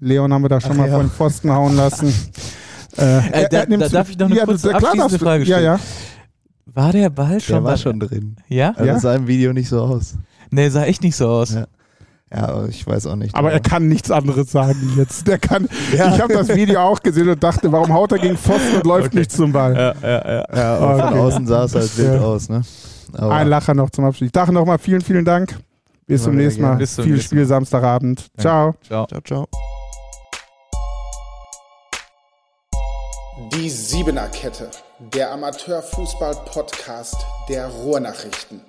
Leon haben wir da schon Ach mal ja. vor den Pfosten hauen lassen. <laughs> Äh, Äh, da- da darf ich noch eine kurze klar abschließende. Frage Ja, ja. War der Ball schon? Der war schon drin. Ja? Also Ja? sah im Video nicht so aus. Nee, sah echt nicht so aus. Ja. Ja, ich weiß auch nicht. Aber er kann nichts anderes sagen jetzt. Der kann. Ja. Ich habe das Video auch gesehen und dachte, warum haut er gegen Pfosten und läuft nicht zum Ball? Ja, ja, ja. Ja, von Okay. außen sah es halt wild Ja. aus, ne? Aber Ein Lacher noch zum Abschluss. Ich dachte nochmal vielen, vielen Dank. Bis zum nächsten Mal. zum Viel nächsten Spiel Samstagabend. Ciao. Ciao. ciao, ciao. Die Siebener Kette, der Amateurfußball-Podcast der Ruhrnachrichten.